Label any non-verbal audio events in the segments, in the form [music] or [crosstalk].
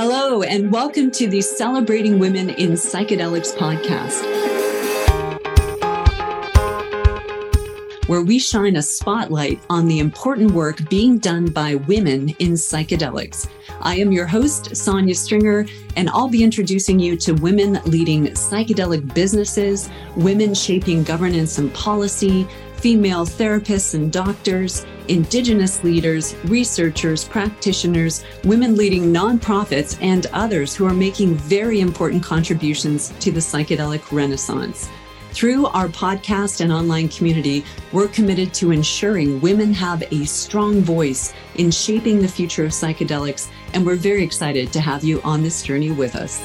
Hello, and welcome to the Celebrating Women in Psychedelics podcast, where we shine a spotlight on the important work being done by women in psychedelics. I am your host, Sonia Stringer, and I'll be introducing you to women leading psychedelic businesses, women shaping governance and policy, female therapists and doctors, Indigenous leaders, researchers, practitioners, women leading nonprofits, and others who are making very important contributions to the psychedelic renaissance. Through our podcast and online community, we're committed to ensuring women have a strong voice in shaping the future of psychedelics, and we're very excited to have you on this journey with us.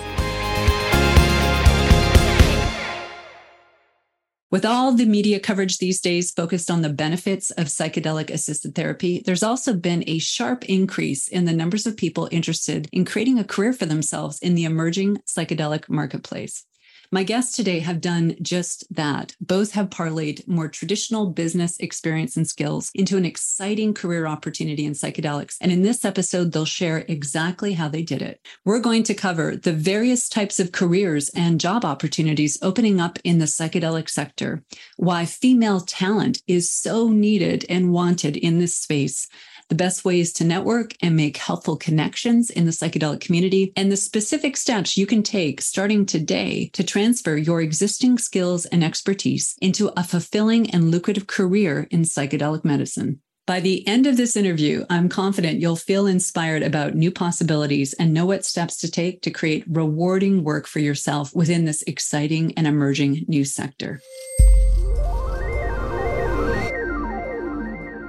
With all the media coverage these days focused on the benefits of psychedelic assisted therapy, there's also been a sharp increase in the numbers of people interested in creating a career for themselves in the emerging psychedelic marketplace. My guests today have done just that. Both have parlayed more traditional business experience and skills into an exciting career opportunity in psychedelics. And in this episode, they'll share exactly how they did it. We're going to cover the various types of careers and job opportunities opening up in the psychedelic sector, why female talent is so needed and wanted in this space the best ways to network and make helpful connections in the psychedelic community, and the specific steps you can take starting today to transfer your existing skills and expertise into a fulfilling and lucrative career in psychedelic medicine. By the end of this interview, I'm confident you'll feel inspired about new possibilities and know what steps to take to create rewarding work for yourself within this exciting and emerging new sector.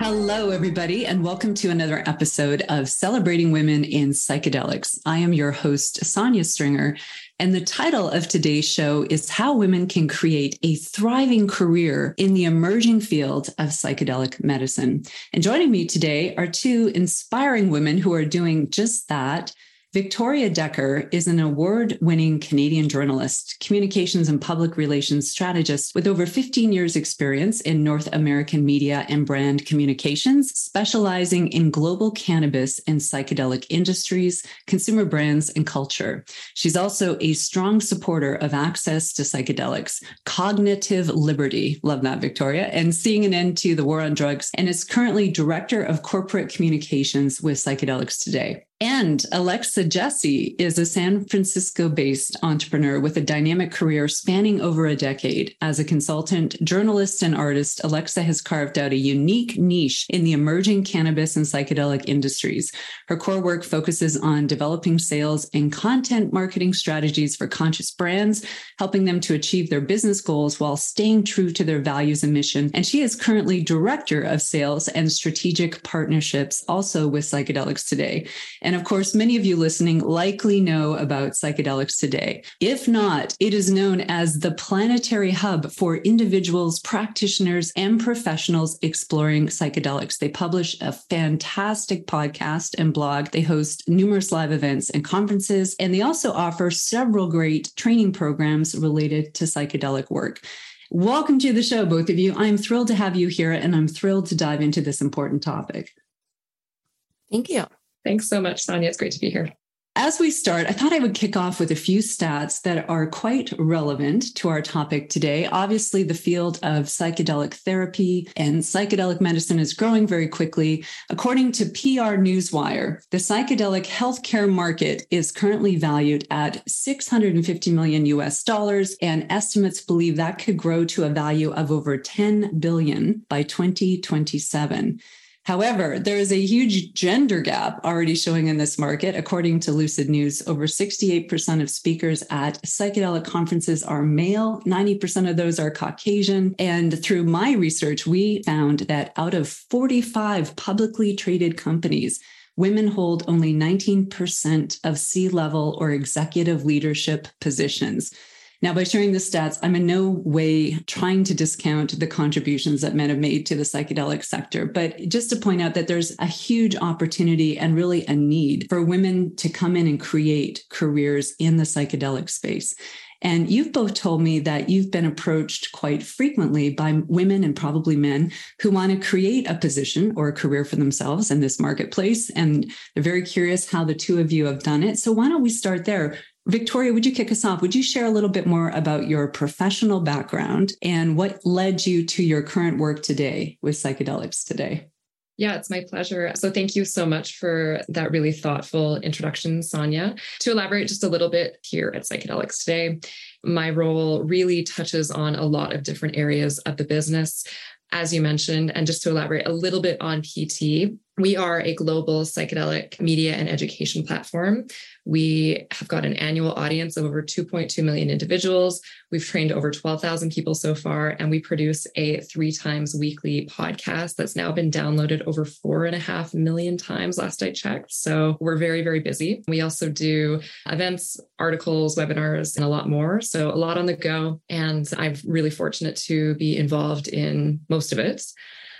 Hello, everybody, and welcome to another episode of Celebrating Women in Psychedelics. I am your host, Sonia Stringer, and the title of today's show is How Women Can Create a Thriving Career in the Emerging Field of Psychedelic Medicine. And joining me today are two inspiring women who are doing just that. Victoria Dekker is an award winning Canadian journalist, communications and public relations strategist with over 15 years' experience in North American media and brand communications, specializing in global cannabis and psychedelic industries, consumer brands, and culture. She's also a strong supporter of access to psychedelics, cognitive liberty, love that, Victoria, and seeing an end to the war on drugs, and is currently director of corporate communications with Psychedelics Today. And Alexa Jesse is a San Francisco based entrepreneur with a dynamic career spanning over a decade. As a consultant, journalist, and artist, Alexa has carved out a unique niche in the emerging cannabis and psychedelic industries. Her core work focuses on developing sales and content marketing strategies for conscious brands, helping them to achieve their business goals while staying true to their values and mission. And she is currently director of sales and strategic partnerships, also with Psychedelics Today. And of course, many of you listening likely know about psychedelics today. If not, it is known as the planetary hub for individuals, practitioners, and professionals exploring psychedelics. They publish a fantastic podcast and blog. They host numerous live events and conferences, and they also offer several great training programs related to psychedelic work. Welcome to the show, both of you. I'm thrilled to have you here, and I'm thrilled to dive into this important topic. Thank you. Thanks so much, Sonia. It's great to be here. As we start, I thought I would kick off with a few stats that are quite relevant to our topic today. Obviously, the field of psychedelic therapy and psychedelic medicine is growing very quickly. According to PR Newswire, the psychedelic healthcare market is currently valued at 650 million US dollars, and estimates believe that could grow to a value of over 10 billion by 2027. However, there is a huge gender gap already showing in this market. According to Lucid News, over 68% of speakers at psychedelic conferences are male, 90% of those are Caucasian. And through my research, we found that out of 45 publicly traded companies, women hold only 19% of C level or executive leadership positions. Now, by sharing the stats, I'm in no way trying to discount the contributions that men have made to the psychedelic sector, but just to point out that there's a huge opportunity and really a need for women to come in and create careers in the psychedelic space. And you've both told me that you've been approached quite frequently by women and probably men who want to create a position or a career for themselves in this marketplace. And they're very curious how the two of you have done it. So why don't we start there? Victoria, would you kick us off? Would you share a little bit more about your professional background and what led you to your current work today with psychedelics today? Yeah, it's my pleasure. So, thank you so much for that really thoughtful introduction, Sonia. To elaborate just a little bit here at Psychedelics today, my role really touches on a lot of different areas of the business as you mentioned, and just to elaborate a little bit on PT, we are a global psychedelic media and education platform. We have got an annual audience of over 2.2 million individuals. We've trained over 12,000 people so far, and we produce a three times weekly podcast that's now been downloaded over four and a half million times last I checked. So we're very, very busy. We also do events, articles, webinars, and a lot more. So a lot on the go. And I'm really fortunate to be involved in most of it.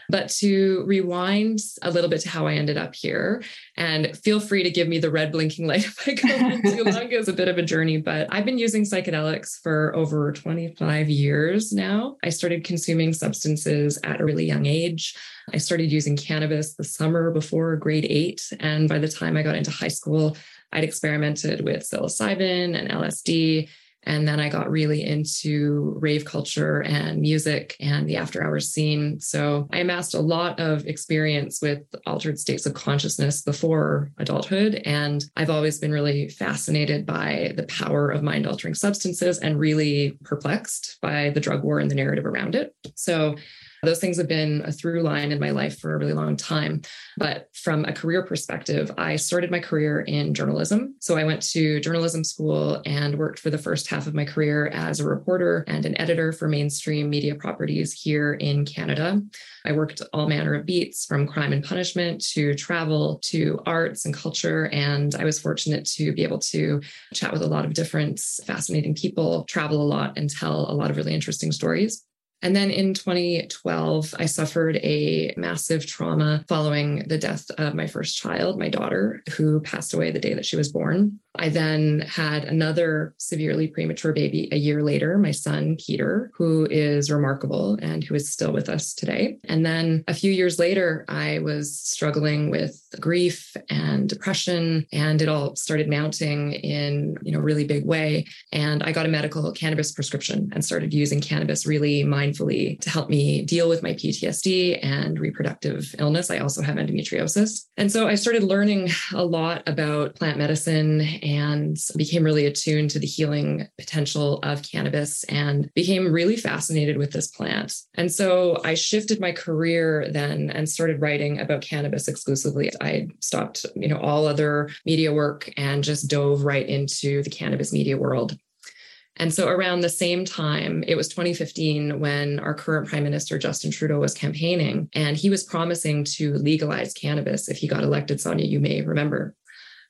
But to rewind a little bit to how I ended up here, and feel free to give me the red blinking light [laughs] if I go on too [laughs] long. It's a bit of a journey, but I've been using psychedelics for over 25 years now. I started consuming substances at a really young age. I started using cannabis the summer before grade eight. And by the time I got into high school, I'd experimented with psilocybin and LSD and then I got really into rave culture and music and the after hours scene. So I amassed a lot of experience with altered states of consciousness before adulthood. And I've always been really fascinated by the power of mind altering substances and really perplexed by the drug war and the narrative around it. So those things have been a through line in my life for a really long time. But from a career perspective, I started my career in journalism. So I went to journalism school and worked for the first half of my career as a reporter and an editor for mainstream media properties here in Canada. I worked all manner of beats from crime and punishment to travel to arts and culture. And I was fortunate to be able to chat with a lot of different fascinating people, travel a lot, and tell a lot of really interesting stories. And then in 2012, I suffered a massive trauma following the death of my first child, my daughter, who passed away the day that she was born. I then had another severely premature baby a year later, my son, Peter, who is remarkable and who is still with us today. And then a few years later, I was struggling with grief and depression, and it all started mounting in, you know, really big way. And I got a medical cannabis prescription and started using cannabis really mindfully to help me deal with my PTSD and reproductive illness. I also have endometriosis. And so I started learning a lot about plant medicine and became really attuned to the healing potential of cannabis and became really fascinated with this plant. And so I shifted my career then and started writing about cannabis exclusively. I stopped, you know, all other media work and just dove right into the cannabis media world. And so around the same time, it was 2015 when our current prime minister, Justin Trudeau, was campaigning and he was promising to legalize cannabis if he got elected, Sonia, you may remember.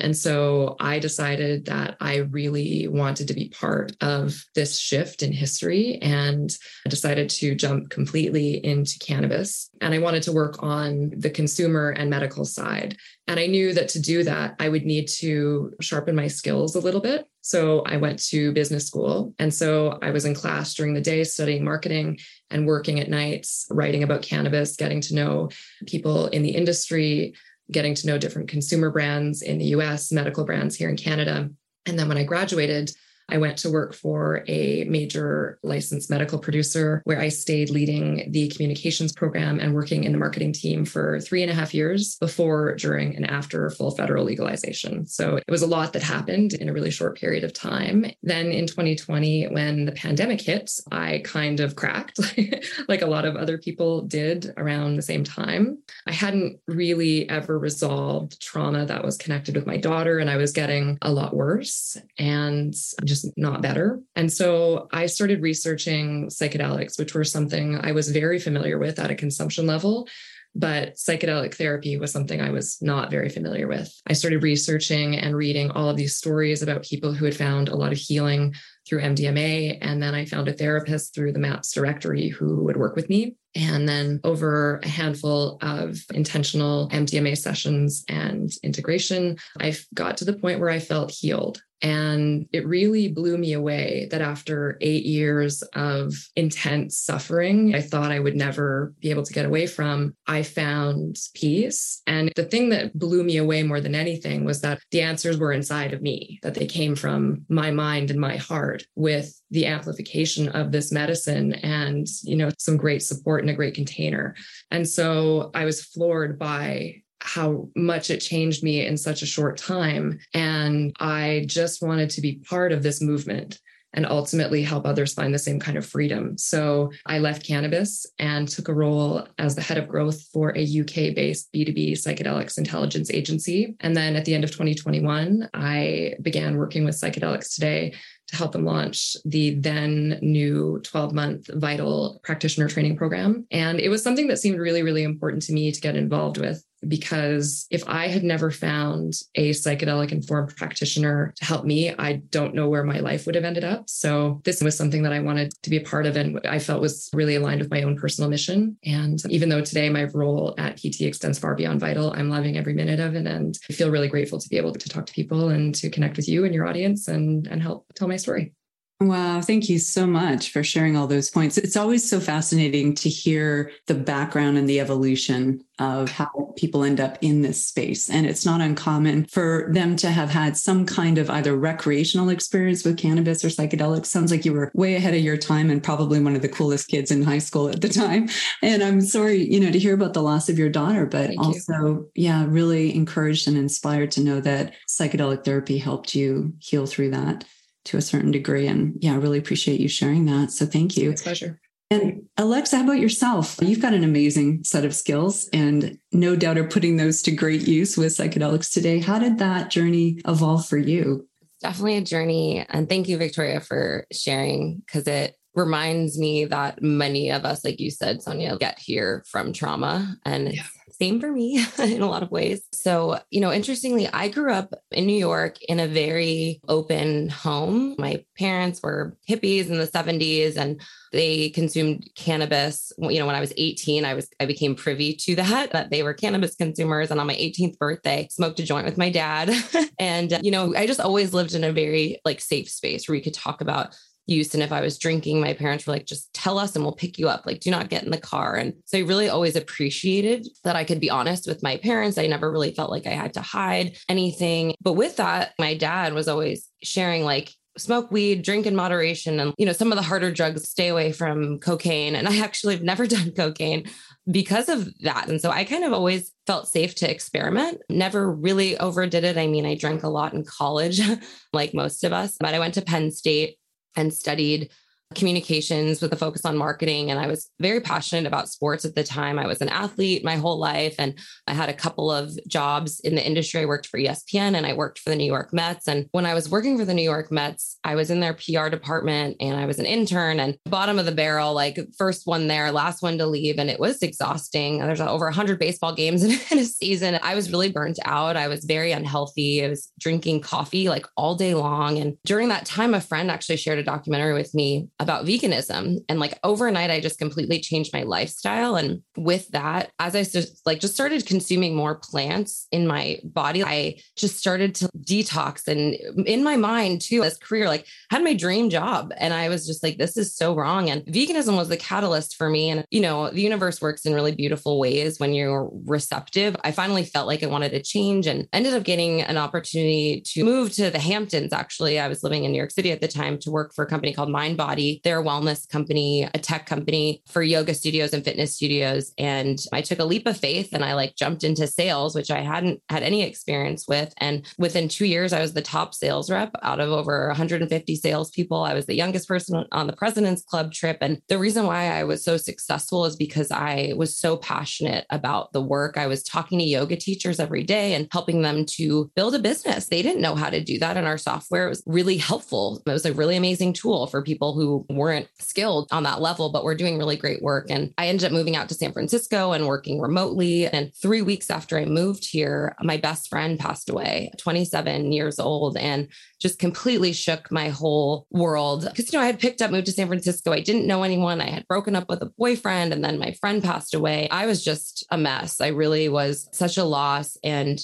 And so I decided that I really wanted to be part of this shift in history and I decided to jump completely into cannabis. And I wanted to work on the consumer and medical side. And I knew that to do that, I would need to sharpen my skills a little bit. So I went to business school. And so I was in class during the day studying marketing and working at nights, writing about cannabis, getting to know people in the industry, getting to know different consumer brands in the US, medical brands here in Canada. And then when I graduated, I went to work for a major licensed medical producer where I stayed leading the communications program and working in the marketing team for three and a half years before, during, and after full federal legalization. So it was a lot that happened in a really short period of time. Then in 2020, when the pandemic hit, I kind of cracked [laughs] like a lot of other people did around the same time. I hadn't really ever resolved trauma that was connected with my daughter, and I was getting a lot worse. And just just not better. And so I started researching psychedelics, which were something I was very familiar with at a consumption level. But psychedelic therapy was something I was not very familiar with. I started researching and reading all of these stories about people who had found a lot of healing through MDMA. And then I found a therapist through the MAPS directory who would work with me. And then over a handful of intentional MDMA sessions and integration, I got to the point where I felt healed. And it really blew me away that after eight years of intense suffering, I thought I would never be able to get away from, I found peace. And the thing that blew me away more than anything was that the answers were inside of me, that they came from my mind and my heart with the amplification of this medicine and, you know, some great support in a great container. And so I was floored by how much it changed me in such a short time. And I just wanted to be part of this movement and ultimately help others find the same kind of freedom. So I left cannabis and took a role as the head of growth for a UK based B2B psychedelics intelligence agency. And then at the end of 2021, I began working with Psychedelics Today to help them launch the then new 12 month vital practitioner training program. And it was something that seemed really, really important to me to get involved with because if I had never found a psychedelic informed practitioner to help me, I don't know where my life would have ended up. So this was something that I wanted to be a part of and I felt was really aligned with my own personal mission. And even though today my role at PT extends far beyond vital, I'm loving every minute of it. And I feel really grateful to be able to talk to people and to connect with you and your audience and, and help tell my story. Wow. Thank you so much for sharing all those points. It's always so fascinating to hear the background and the evolution of how people end up in this space. And it's not uncommon for them to have had some kind of either recreational experience with cannabis or psychedelics. Sounds like you were way ahead of your time and probably one of the coolest kids in high school at the time. And I'm sorry, you know, to hear about the loss of your daughter, but Thank also, you. yeah, really encouraged and inspired to know that psychedelic therapy helped you heal through that to a certain degree. And yeah, I really appreciate you sharing that. So thank you. It's pleasure. And Alexa, how about yourself? You've got an amazing set of skills and no doubt are putting those to great use with psychedelics today. How did that journey evolve for you? Definitely a journey. And thank you, Victoria, for sharing because it reminds me that many of us, like you said, Sonia, get here from trauma. And yeah same for me [laughs] in a lot of ways. So, you know, interestingly, I grew up in New York in a very open home. My parents were hippies in the 70s and they consumed cannabis. You know, when I was 18, I was I became privy to [laughs] that that they were cannabis consumers and on my 18th birthday, smoked a joint with my dad. [laughs] and you know, I just always lived in a very like safe space where we could talk about use. And if I was drinking, my parents were like, just tell us and we'll pick you up. Like, do not get in the car. And so I really always appreciated that I could be honest with my parents. I never really felt like I had to hide anything. But with that, my dad was always sharing, like, smoke weed, drink in moderation, and you know some of the harder drugs. Stay away from cocaine. And I actually have never [laughs] done cocaine because of that. And so I kind of always felt safe to experiment. Never really overdid it. I mean, I drank a lot in college, [laughs] like most of us, but I went to Penn State and studied communications with a focus on marketing. And I was very passionate about sports at the time. I was an athlete my whole life, and I had a couple of jobs in the industry. I worked for ESPN and I worked for the New York Mets. And when I was working for the New York Mets, I was in their PR department and I was an intern and bottom of the barrel, like first one there, last one to leave. And it was exhausting. There's over 100 baseball games [laughs] in a season. I was really burnt out. I was very unhealthy. I was drinking coffee like all day long. And during that time, a friend actually shared a documentary with me about veganism. And like overnight, I just completely changed my lifestyle. And with that, as I just like just started consuming more plants in my body, I just started to detox. And in my mind too, as career, like had my dream job. And I was just like, this is so wrong. And veganism was the catalyst for me. And, you know, the universe works in really beautiful ways when you're receptive. I finally felt like I wanted to change and ended up getting an opportunity to move to the Hamptons. Actually, I was living in New York City at the time to work for a company called Mindbody they're a wellness company, a tech company for yoga studios and fitness studios. And I took a leap of faith and I like jumped into sales, which I hadn't had any experience with. And within two years, I was the top sales rep out of over 150 salespeople. I was the youngest person on the President's Club trip. And the reason why I was so successful is because I was so passionate about the work. I was talking to yoga teachers every day and helping them to build a business. They didn't know how to do that. And our software It was really helpful. It was a really amazing tool for people who weren't skilled on that level, but we're doing really great work. And I ended up moving out to San Francisco and working remotely. And three weeks after I moved here, my best friend passed away, 27 years old, and just completely shook my whole world. Because, you know, I had picked up, moved to San Francisco. I didn't know anyone. I had broken up with a boyfriend, and then my friend passed away. I was just a mess. I really was such a loss. And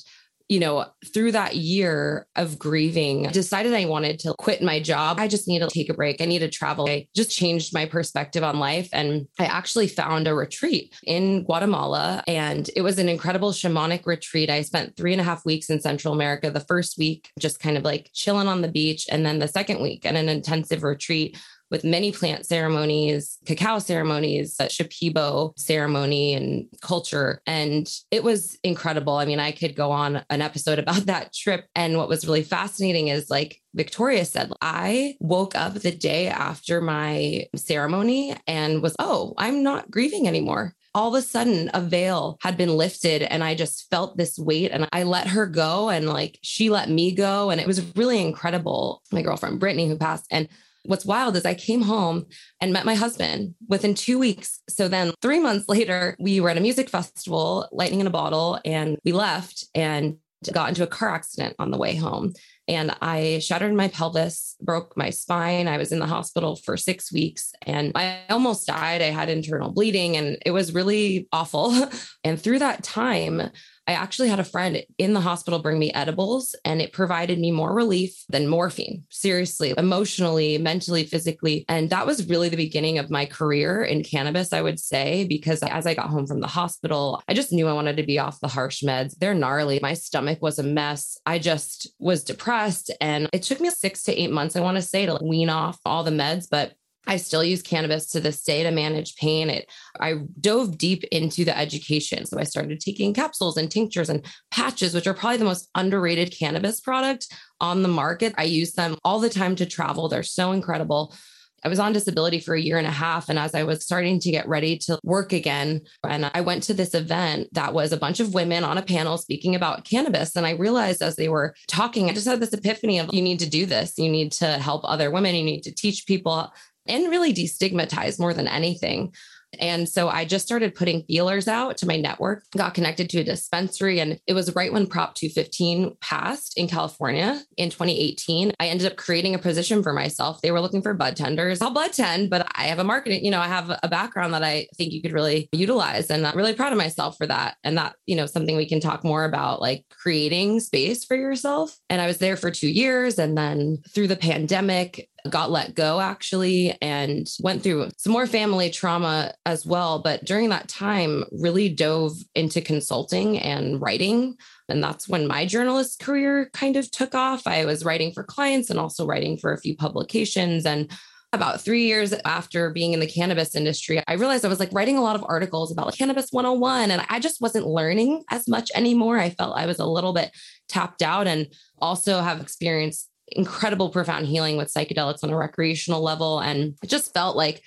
you know, through that year of grieving, I decided I wanted to quit my job. I just needed to take a break. I needed to travel. I just changed my perspective on life. And I actually found a retreat in Guatemala. And it was an incredible shamanic retreat. I spent three and a half weeks in Central America. The first week, just kind of like chilling on the beach. And then the second week, and an intensive retreat with many plant ceremonies, cacao ceremonies, that Shipibo ceremony and culture. And it was incredible. I mean, I could go on an episode [laughs] about that trip. And what was really fascinating is like Victoria said, I woke up the day after my ceremony and was, oh, I'm not grieving anymore all of a sudden a veil had been lifted and I just felt this weight and I let her go and like she let me go. And it was really incredible. My girlfriend, Brittany, who passed. And What's wild is I came home and met my husband within two weeks. So then, three months later, we were at a music festival, Lightning in a Bottle, and we left and got into a car accident on the way home. And I shattered my pelvis, broke my spine. I was in the hospital for six weeks and I almost died. I had internal bleeding and it was really awful. [laughs] and through that time, I actually had a friend in the hospital bring me edibles, and it provided me more relief than morphine, seriously, emotionally, mentally, physically. And that was really the beginning of my career in cannabis, I would say, because as I got home from the hospital, I just knew I wanted to be off the harsh meds. They're gnarly. My stomach was a mess. I just was depressed. And it took me six to eight months, I want to say, to wean off all the meds. But I still use cannabis to this day to manage pain. It I dove deep into the education. So I started taking capsules and tinctures and patches, which are probably the most underrated cannabis product on the market. I use them all the time to travel. They're so incredible. I was on disability for a year and a half. And as I was starting to get ready to work again, and I went to this event that was a bunch of women on a panel speaking about cannabis. And I realized as they were talking, I just had this epiphany of you need to do this. You need to help other women. You need to teach people and really destigmatize more than anything. And so I just started putting feelers out to my network, got connected to a dispensary. And it was right when Prop 215 passed in California in 2018. I ended up creating a position for myself. They were looking for bud tenders. I'll bud tend, but I have a marketing, you know, I have a background that I think you could really utilize. And I'm really proud of myself for that. And that, you know, something we can talk more about, like creating space for yourself. And I was there for two years. And then through the pandemic, got let go actually and went through some more family trauma as well. But during that time, really dove into consulting and writing. And that's when my journalist career kind of took off. I was writing for clients and also writing for a few publications. And about three years after being in the cannabis industry, I realized I was like writing a lot of articles about like cannabis 101. And I just wasn't learning as much anymore. I felt I was a little bit tapped out and also have experienced incredible profound healing with psychedelics on a recreational level. And it just felt like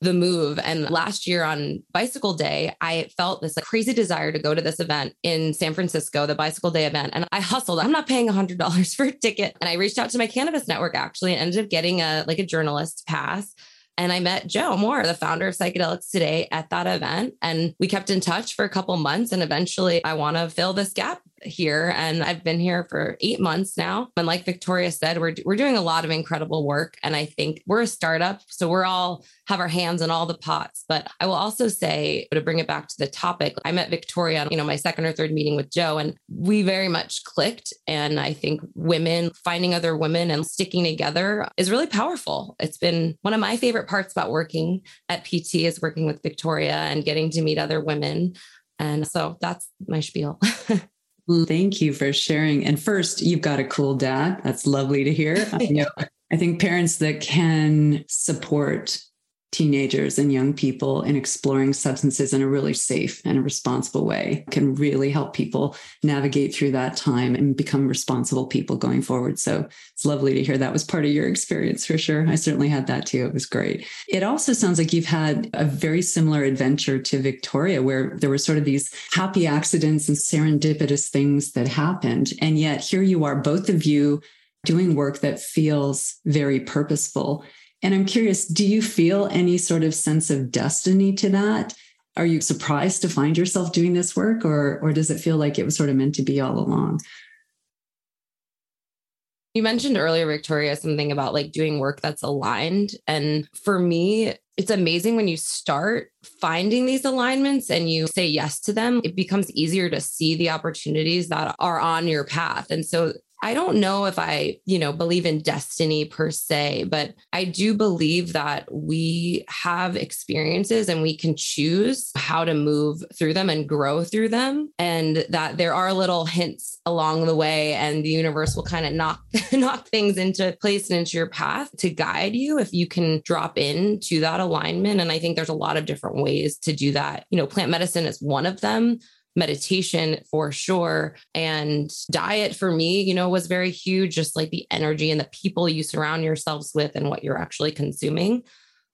the move. And last year on bicycle day i felt this like, crazy desire to go to this event in san francisco the bicycle day event. And i hustled. I'm not paying $100 [laughs] for a ticket. And i reached out to my cannabis network actually and ended up getting a like a journalist pass. And I met Joe Moore, the founder of Psychedelics Today, at that event. And we kept in touch for a couple months. And eventually, I want to fill this gap here. And I've been here for eight months now. And like Victoria said, we're, we're doing a lot of incredible work. And I think we're a startup. So we're all have our hands in all the pots. But I will also say to bring it back to the topic, I met Victoria, you know, my second or third meeting with Joe, and we very much clicked. And I think women finding other women and sticking together is really powerful. It's been one of my favorite parts about working at PT is working with Victoria and getting to meet other women. And so that's my spiel. [laughs] Thank you for sharing. And first, you've got a cool dad. That's lovely to hear. I [laughs] I think parents that can support teenagers and young people in exploring substances in a really safe and responsible way can really help people navigate through that time and become responsible people going forward. So it's lovely to hear that was part of your experience for sure. I certainly had that too. It was great. It also sounds like you've had a very similar adventure to Victoria, where there were sort of these happy accidents and serendipitous things that happened. And yet here you are, both of you doing work that feels very purposeful and I'm curious, do you feel any sort of sense of destiny to that? Are you surprised to find yourself doing this work, or, or does it feel like it was sort of meant to be all along? You mentioned earlier, Victoria, something about like doing work that's aligned. And for me, it's amazing when you start finding these alignments and you say yes to them, it becomes easier to see the opportunities that are on your path. And so I don't know if I, you know, believe in destiny per se, but I do believe that we have experiences and we can choose how to move through them and grow through them and that there are little hints along the way and the universe will kind of knock [laughs] knock things into place and into your path to guide you if you can drop into that alignment and I think there's a lot of different ways to do that. You know, plant medicine is one of them meditation for sure. And diet for me, you know, was very huge, just like the energy and the people you surround yourselves with and what you're actually consuming.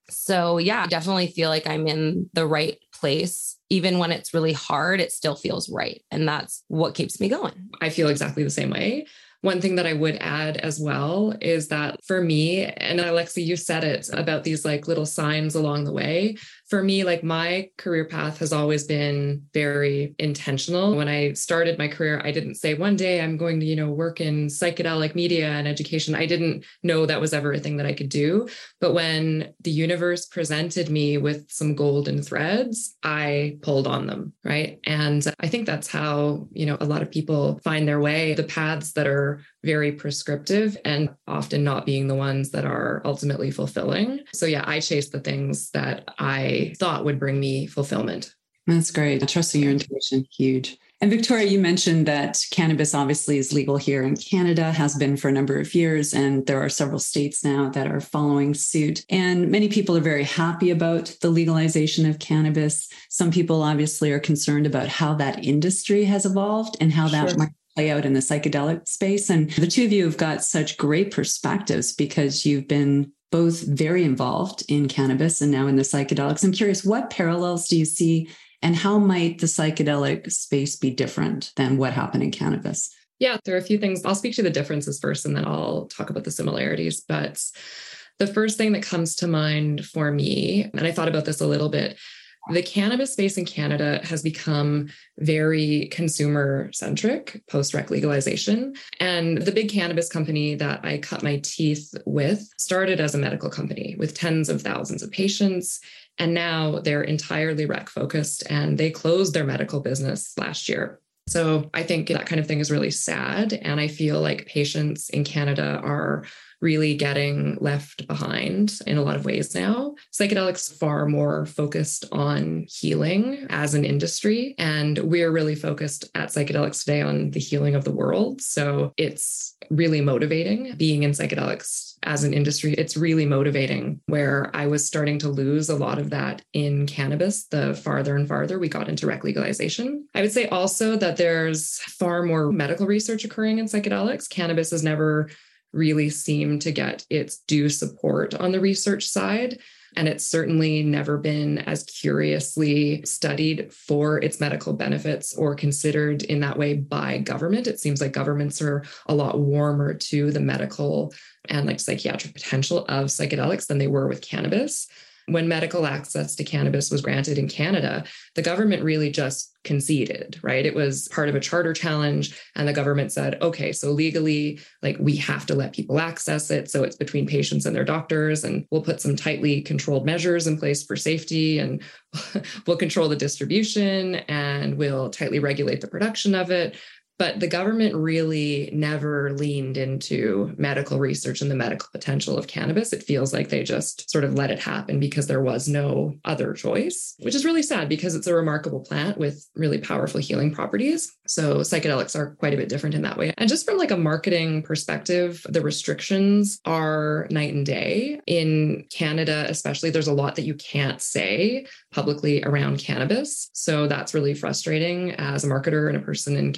So, yeah, I definitely feel like I'm in the right place. Even when it's really hard, it still feels right. And that's what keeps me going. I feel exactly the same way. One thing that I would add as well is that for me, and Alexi, you said it about these like little signs along the way for me, like my career path has always been very intentional. When I started my career, I didn't say one day I'm going to, you know, work in psychedelic media and education. I didn't know that was ever a thing that I could do. But when the universe presented me with some golden threads, I pulled on them. Right. And I think that's how, you know, a lot of people find their way. The paths that are very prescriptive and often not being the ones that are ultimately fulfilling. So, yeah, I chase the things that I thought would bring me fulfillment. That's great. Trusting your intuition, huge. And Victoria, you mentioned that cannabis obviously is legal here in Canada, has been for a number of years, and there are several states now that are following suit. And many people are very happy about the legalization of cannabis. Some people obviously are concerned about how that industry has evolved and how that might play out in the psychedelic space. And the two of you have got such great perspectives because you've been both very involved in cannabis and now in the psychedelics. I'm curious, what parallels do you see and how might the psychedelic space be different than what happened in cannabis? Yeah, there are a few things. I'll speak to the differences first and then I'll talk about the similarities. But the first thing that comes to mind for me, and I thought about this a little bit, the cannabis space in Canada has become very consumer centric post rec legalization. And the big cannabis company that I cut my teeth with started as a medical company with tens of thousands of patients. And now they're entirely rec focused and they closed their medical business last year. So I think that kind of thing is really sad. And I feel like patients in Canada are really getting left behind in a lot of ways now. Psychedelics far more focused on healing as an industry. And we're really focused at psychedelics today on the healing of the world. So it's really motivating being in psychedelics as an industry. It's really motivating where I was starting to lose a lot of that in cannabis the farther and farther we got into rec legalization. I would say also that there's far more medical research occurring in psychedelics. Cannabis has never really seem to get its due support on the research side. And it's certainly never been as curiously studied for its medical benefits or considered in that way by government. It seems like governments are a lot warmer to the medical and like psychiatric potential of psychedelics than they were with cannabis when medical access to cannabis was granted in Canada, the government really just conceded, right? It was part of a charter challenge. And the government said, okay, so legally, like we have to let people access it. So it's between patients and their doctors. And we'll put some tightly controlled measures in place for safety and [laughs] we'll control the distribution and we'll tightly regulate the production of it. But the government really never leaned into medical research and the medical potential of cannabis. It feels like they just sort of let it happen because there was no other choice, which is really sad because it's a remarkable plant with really powerful healing properties. So psychedelics are quite a bit different in that way. And just from like a marketing perspective, the restrictions are night and day. In Canada, especially, there's a lot that you can't say publicly around cannabis. So that's really frustrating as a marketer and a person in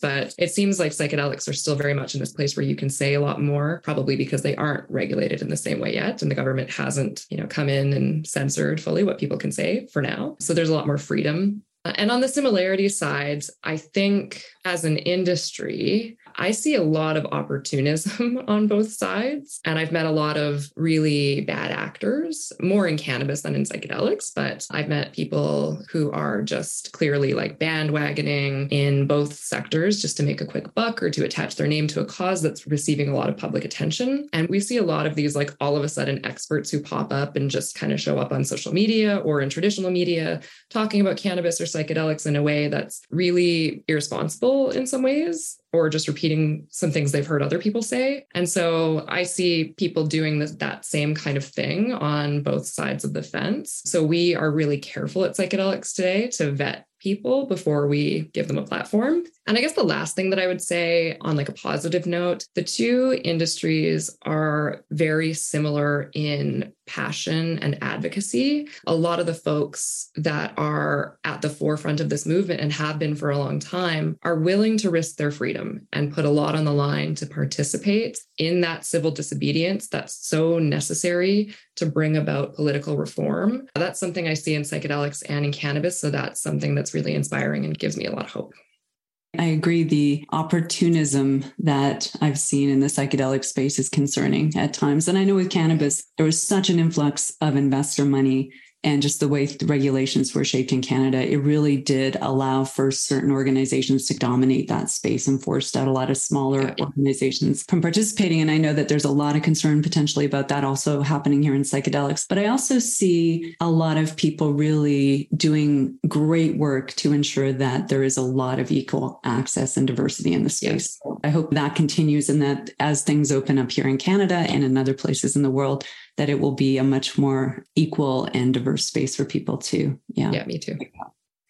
But it seems like psychedelics are still very much in this place where you can say a lot more, probably because they aren't regulated in the same way yet. And the government hasn't, you know, come in and censored fully what people can say for now. So there's a lot more freedom uh, and on the similarity side, I think as an industry, I see a lot of opportunism [laughs] on both sides. And I've met a lot of really bad actors, more in cannabis than in psychedelics, but I've met people who are just clearly like bandwagoning in both sectors just to make a quick buck or to attach their name to a cause that's receiving a lot of public attention. And we see a lot of these like all of a sudden experts who pop up and just kind of show up on social media or in traditional media talking about cannabis or psychedelics in a way that's really irresponsible in some ways or just repeating some things they've heard other people say. And so I see people doing this, that same kind of thing on both sides of the fence. So we are really careful at psychedelics today to vet people before we give them a platform. And I guess the last thing that I would say on like a positive note, the two industries are very similar in passion and advocacy. A lot of the folks that are at the forefront of this movement and have been for a long time are willing to risk their freedom and put a lot on the line to participate in that civil disobedience that's so necessary to bring about political reform. That's something I see in psychedelics and in cannabis. So that's something that's really inspiring and gives me a lot of hope. I agree. The opportunism that I've seen in the psychedelic space is concerning at times. And I know with cannabis, there was such an influx of investor money and just the way the regulations were shaped in Canada, it really did allow for certain organizations to dominate that space and forced out a lot of smaller organizations from participating. And I know that there's a lot of concern potentially about that also happening here in psychedelics. But I also see a lot of people really doing great work to ensure that there is a lot of equal access and diversity in the space. Yes. I hope that continues and that as things open up here in Canada and in other places in the world, that it will be a much more equal and diverse space for people too. Yeah. Yeah, me too.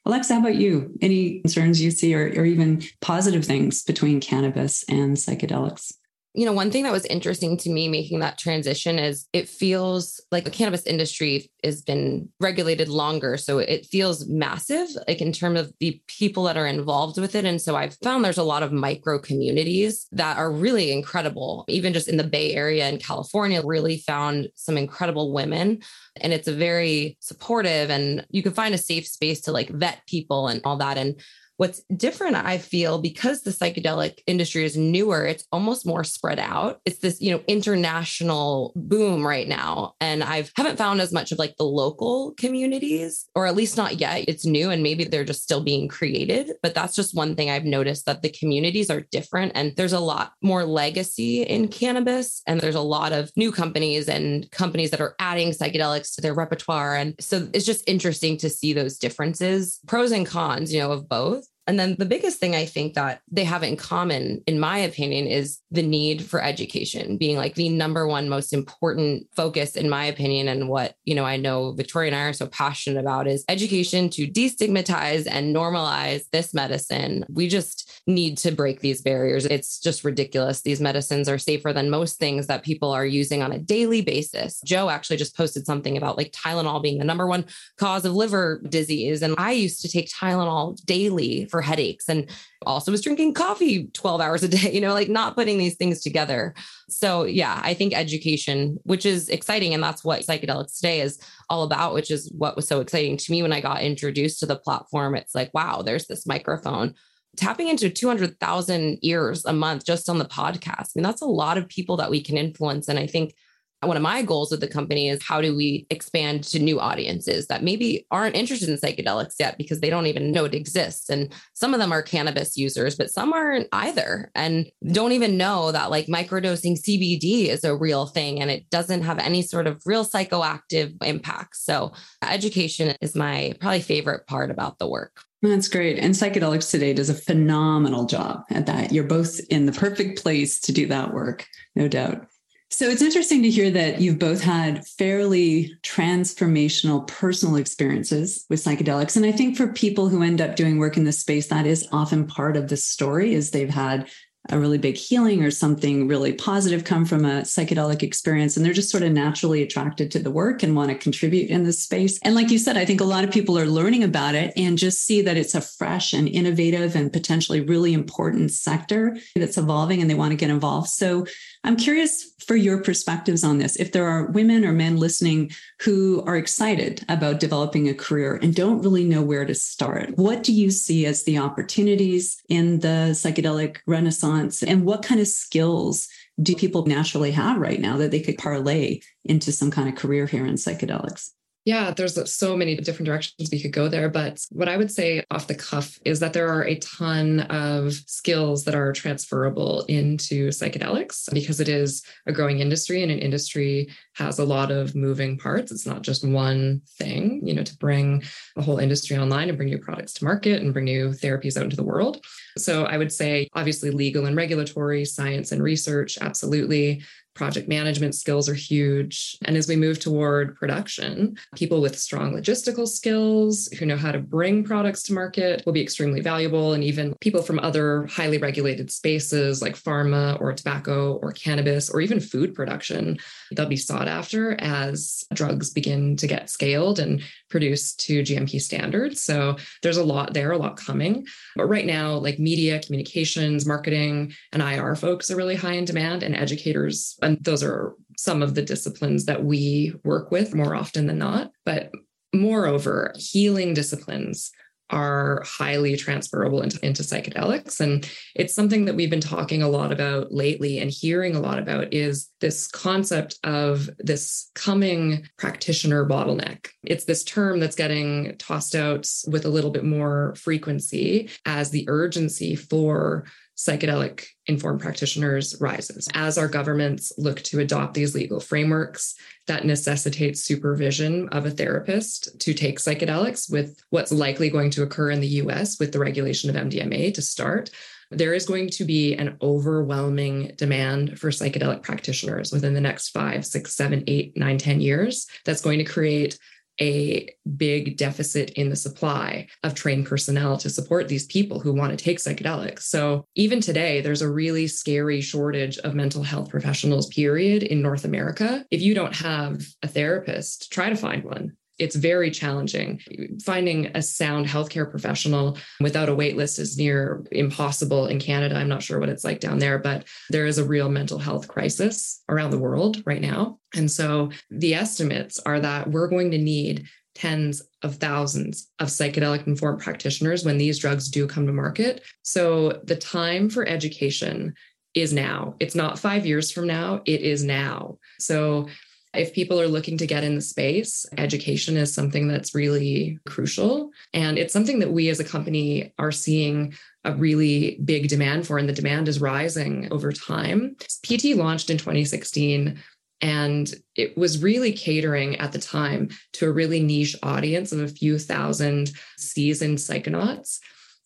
Alexa, how about you? Any concerns you see or, or even positive things between cannabis and psychedelics? You know, one thing that was interesting to me making that transition is it feels like the cannabis industry has been regulated longer. So it feels massive, like in terms of the people that are involved with it. And so I've found there's a lot of micro communities that are really incredible. Even just in the Bay Area in California, really found some incredible women. And it's a very supportive and you can find a safe space to like vet people and all that. And What's different, I feel, because the psychedelic industry is newer, it's almost more spread out. It's this, you know, international boom right now. And I haven't found as much of like the local communities, or at least not yet. It's new and maybe they're just still being created. But that's just one thing I've noticed that the communities are different and there's a lot more legacy in cannabis. And there's a lot of new companies and companies that are adding psychedelics to their repertoire. And so it's just interesting to see those differences, pros and cons, you know, of both. And then the biggest thing I think that they have in common, in my opinion, is the need for education being like the number one most important focus, in my opinion. And what, you know, I know Victoria and I are so passionate about is education to destigmatize and normalize this medicine. We just need to break these barriers. It's just ridiculous. These medicines are safer than most things that people are using on a daily basis. Joe actually just posted something about like Tylenol being the number one cause of liver disease. And I used to take Tylenol daily for for headaches and also was drinking coffee 12 hours a day, [laughs] you know, like not putting these things together. So, yeah, I think education, which is exciting. And that's what psychedelics today is all about, which is what was so exciting to me when I got introduced to the platform. It's like, wow, there's this microphone tapping into 200,000 ears a month just on the podcast. I mean, that's a lot of people that we can influence. And I think one of my goals with the company is how do we expand to new audiences that maybe aren't interested in psychedelics yet because they don't even know it exists and some of them are cannabis users but some aren't either and don't even know that like microdosing CBD is a real thing and it doesn't have any sort of real psychoactive impact so education is my probably favorite part about the work that's great. And Psychedelics Today does a phenomenal job at that. You're both in the perfect place to do that work, no doubt. So it's interesting to hear that you've both had fairly transformational personal experiences with psychedelics. And I think for people who end up doing work in this space, that is often part of the story is they've had a really big healing or something really positive come from a psychedelic experience and they're just sort of naturally attracted to the work and want to contribute in this space and like you said i think a lot of people are learning about it and just see that it's a fresh and innovative and potentially really important sector that's evolving and they want to get involved so I'm curious for your perspectives on this. If there are women or men listening who are excited about developing a career and don't really know where to start, what do you see as the opportunities in the psychedelic renaissance? And what kind of skills do people naturally have right now that they could parlay into some kind of career here in psychedelics? Yeah, there's so many different directions we could go there. But what I would say off the cuff is that there are a ton of skills that are transferable into psychedelics because it is a growing industry and an industry has a lot of moving parts. It's not just one thing, you know, to bring a whole industry online and bring new products to market and bring new therapies out into the world. So I would say, obviously, legal and regulatory, science and research, absolutely project management skills are huge. And as we move toward production, people with strong logistical skills who know how to bring products to market will be extremely valuable. And even people from other highly regulated spaces like pharma or tobacco or cannabis or even food production, they'll be sought after as drugs begin to get scaled and produced to GMP standards. So there's a lot there, a lot coming. But right now, like media, communications, marketing, and IR folks are really high in demand, and educators, and those are some of the disciplines that we work with more often than not. But moreover, healing disciplines are highly transferable into, into psychedelics. And it's something that we've been talking a lot about lately and hearing a lot about is this concept of this coming practitioner bottleneck. It's this term that's getting tossed out with a little bit more frequency as the urgency for psychedelic informed practitioners rises. As our governments look to adopt these legal frameworks that necessitate supervision of a therapist to take psychedelics with what's likely going to occur in the US with the regulation of MDMA to start, there is going to be an overwhelming demand for psychedelic practitioners within the next five, six, seven, eight, nine, ten years. That's going to create a big deficit in the supply of trained personnel to support these people who want to take psychedelics. So even today, there's a really scary shortage of mental health professionals, period, in North America. If you don't have a therapist, try to find one it's very challenging. Finding a sound healthcare professional without a wait list is near impossible in Canada. I'm not sure what it's like down there, but there is a real mental health crisis around the world right now. And so the estimates are that we're going to need tens of thousands of psychedelic informed practitioners when these drugs do come to market. So the time for education is now. It's not five years from now, it is now. So if people are looking to get in the space, education is something that's really crucial. And it's something that we as a company are seeing a really big demand for, and the demand is rising over time. PT launched in 2016. And it was really catering at the time to a really niche audience of a few thousand seasoned psychonauts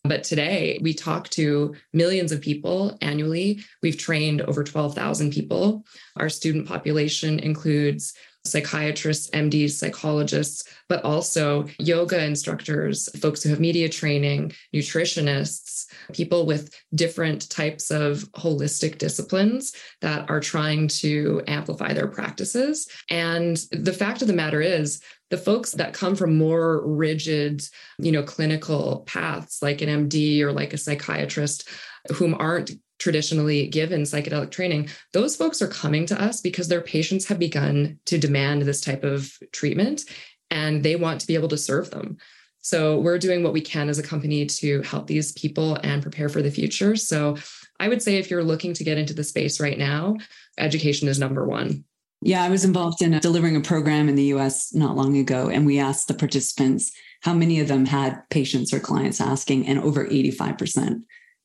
but today we talk to millions of people annually. We've trained over 12,000 people. Our student population includes psychiatrists, MDs, psychologists, but also yoga instructors, folks who have media training, nutritionists, people with different types of holistic disciplines that are trying to amplify their practices. And the fact of the matter is, the folks that come from more rigid, you know, clinical paths like an MD or like a psychiatrist whom aren't traditionally given psychedelic training, those folks are coming to us because their patients have begun to demand this type of treatment and they want to be able to serve them. So we're doing what we can as a company to help these people and prepare for the future. So I would say if you're looking to get into the space right now, education is number one. Yeah, I was involved in delivering a program in the US not long ago, and we asked the participants how many of them had patients or clients asking, and over 85%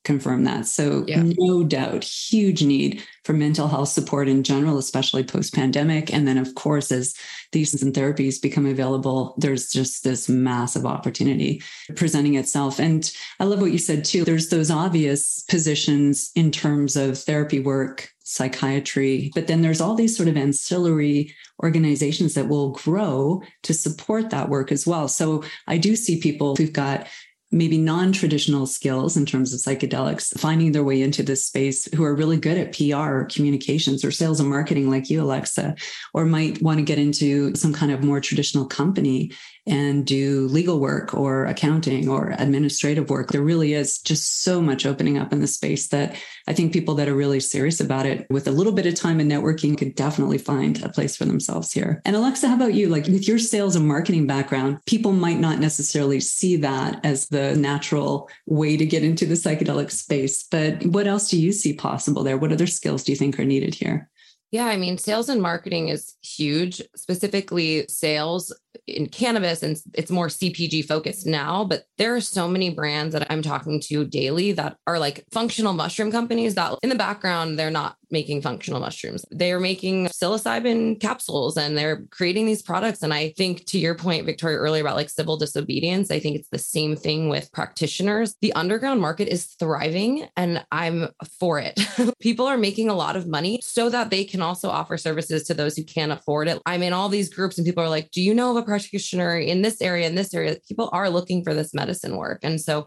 confirm that. So, yeah. no doubt, huge need for mental health support in general, especially post pandemic. And then, of course, as these and therapies become available, there's just this massive opportunity presenting itself. And I love what you said too. There's those obvious positions in terms of therapy work psychiatry. But then there's all these sort of ancillary organizations that will grow to support that work as well. So I do see people who've got maybe non-traditional skills in terms of psychedelics finding their way into this space who are really good at PR or communications or sales and marketing like you Alexa or might want to get into some kind of more traditional company and do legal work or accounting or administrative work. There really is just so much opening up in the space that I think people that are really serious about it with a little bit of time and networking could definitely find a place for themselves here. And Alexa, how about you? Like with your sales and marketing background, people might not necessarily see that as the natural way to get into the psychedelic space. But what else do you see possible there? What other skills do you think are needed here? Yeah, I mean, sales and marketing is huge, specifically sales in cannabis, and it's more CPG focused now. But there are so many brands that I'm talking to daily that are like functional mushroom companies that in the background, they're not making functional mushrooms. They're making psilocybin capsules and they're creating these products. And I think to your point, Victoria, earlier about like civil disobedience, I think it's the same thing with practitioners. The underground market is thriving and I'm for it. [laughs] People are making a lot of money so that they can also offer services to those who can't afford it. I'm in all these groups and people are like, do you know of a practitioner in this area, in this area? People are looking for this medicine work. And so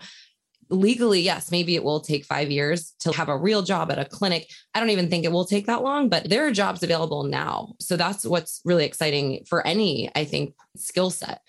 legally, yes, maybe it will take five years to have a real job at a clinic. I don't even think it will take that long, but there are jobs available now. So that's what's really exciting for any, I think, skill set.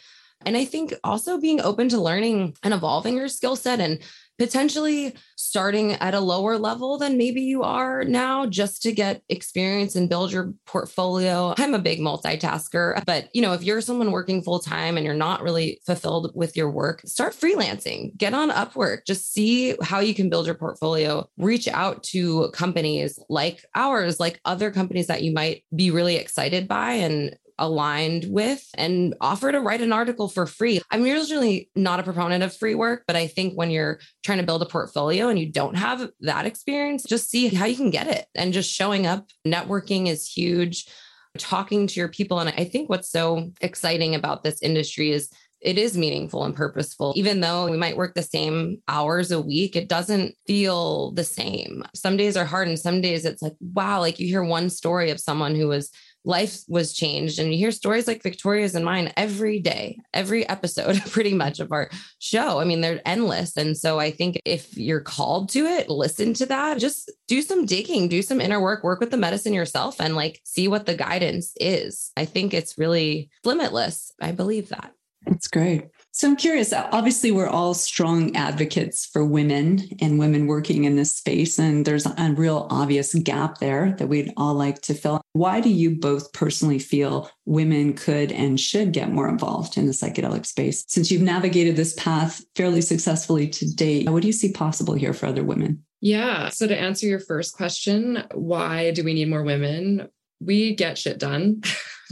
And I think also being open to learning and evolving your skill set and potentially starting at a lower level than maybe you are now just to get experience and build your portfolio. I'm a big multitasker, but you know, if you're someone working full time and you're not really fulfilled with your work, start freelancing. Get on Upwork. Just see how you can build your portfolio. Reach out to companies like ours, like other companies that you might be really excited by and aligned with and offer to write an article for free. I'm usually not a proponent of free work, but I think when you're trying to build a portfolio and you don't have that experience, just see how you can get it and just showing up. Networking is huge. Talking to your people. And I think what's so exciting about this industry is it is meaningful and purposeful. Even though we might work the same hours a week, it doesn't feel the same. Some days are hard, and some days it's like, wow, like you hear one story of someone who was life was changed. And you hear stories like Victoria's and mine every day, every episode, [laughs] pretty much of our show. I mean, they're endless. And so I think if you're called to it, listen to that, just do some digging, do some inner work, work with the medicine yourself and like see what the guidance is. I think it's really limitless. I believe that. That's great. So I'm curious. Obviously, we're all strong advocates for women and women working in this space. And there's a real obvious gap there that we'd all like to fill. Why do you both personally feel women could and should get more involved in the psychedelic space? Since you've navigated this path fairly successfully to date, what do you see possible here for other women? Yeah. So, to answer your first question, why do we need more women? We get shit done.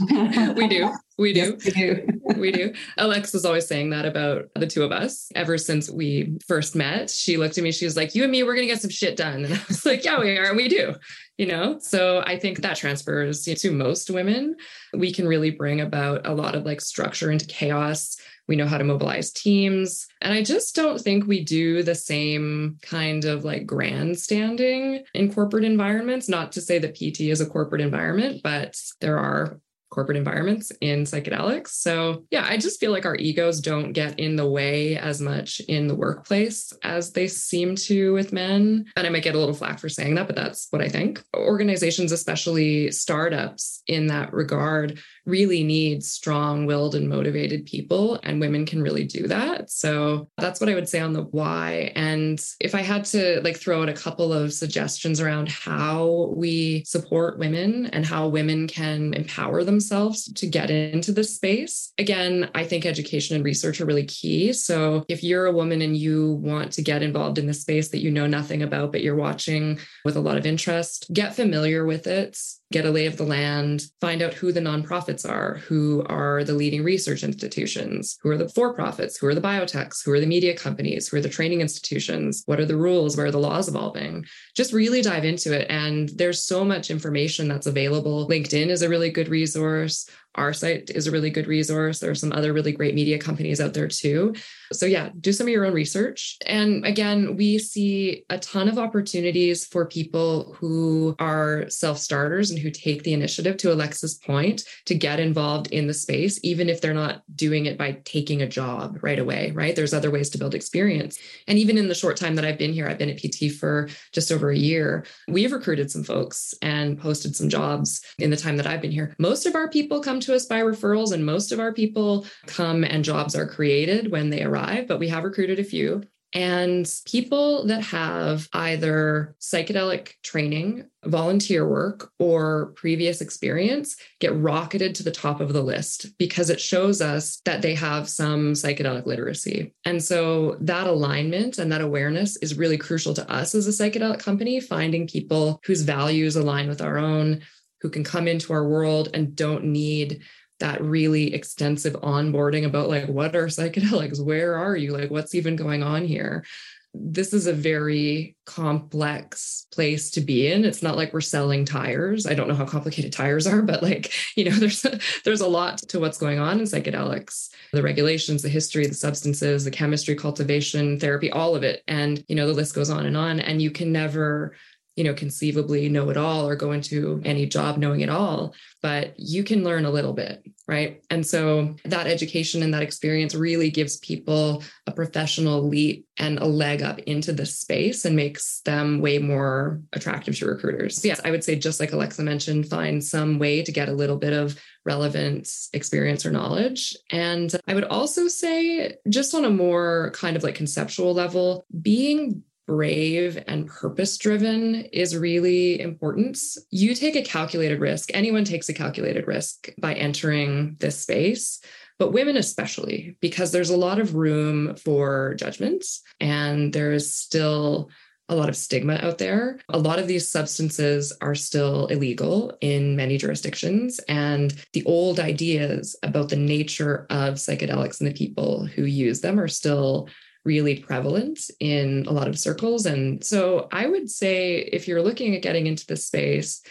[laughs] we do. We do. Yes, we do. We do. Alex was always saying that about the two of us. Ever since we first met, she looked at me, she was like, You and me, we're going to get some shit done. [laughs] And I was like, Yeah, we are. And we do. You know, so I think that transfers to most women. We can really bring about a lot of like structure into chaos. We know how to mobilize teams. And I just don't think we do the same kind of like grandstanding in corporate environments. Not to say that PT is a corporate environment, but there are corporate environments in psychedelics. So, yeah, I just feel like our egos don't get in the way as much in the workplace as they seem to with men. And I might get a little flack for saying that, but that's what I think. Organizations, especially startups in that regard, really need strong willed and motivated people, and women can really do that. So, that's what I would say on the why. And if I had to like throw out a couple of suggestions around how we support women and how women can empower themselves to get into this space. Again, I think education and research are really key. So if you're a woman and you want to get involved in this space that you know nothing about, but you're watching with a lot of interest, get familiar with it get a lay of the land, find out who the nonprofits are, who are the leading research institutions, who are the for profits, who are the biotechs, who are the media companies, who are the training institutions, what are the rules, where are the laws evolving. Just really dive into it. And there's so much information that's available. LinkedIn is a really good resource. Our site is a really good resource. There are some other really great media companies out there too. So, yeah, do some of your own research. And again, we see a ton of opportunities for people who are self starters and who take the initiative, to Alexa's point, to get involved in the space, even if they're not doing it by taking a job right away, right? There's other ways to build experience. And even in the short time that I've been here, I've been at PT for just over a year, we've recruited some folks and posted some jobs in the time that I've been here. Most of our people come to us by referrals, and most of our people come and jobs are created when they arrive arrive, but we have recruited a few. And people that have either psychedelic training, volunteer work, or previous experience get rocketed to the top of the list because it shows us that they have some psychedelic literacy. And so that alignment and that awareness is really crucial to us as a psychedelic company, finding people whose values align with our own, who can come into our world and don't need that really extensive onboarding about like what are psychedelics? [laughs] Where are you? Like what's even going on here? This is a very complex place to be in. It's not like we're selling tires. I don't know how complicated [laughs] tires are but like [laughs] you know there's a, there's a lot to what's going on in psychedelics. The regulations the history the substances the chemistry cultivation therapy all of it. And you know the list goes on and on. And you can never you know, conceivably know it all or go into any job knowing it all, but you can learn a little bit, right? And so that education and that experience really gives people a professional leap and a leg up into this space and makes them way more attractive to recruiters. So yes, I would say, just like Alexa mentioned, find some way to get a little bit of relevant experience or knowledge. And I would also say, just on a more kind of like conceptual level, being brave and purpose driven is really important. You take a calculated risk. Anyone takes a calculated risk by entering this space, but women especially, because there's a lot of room for judgments and there is still a lot of stigma out there. A lot of these substances are still illegal in many jurisdictions. And the old ideas about the nature of psychedelics and the people who use them are still really prevalent in a lot of circles. And so I would say if you're looking at getting into this space,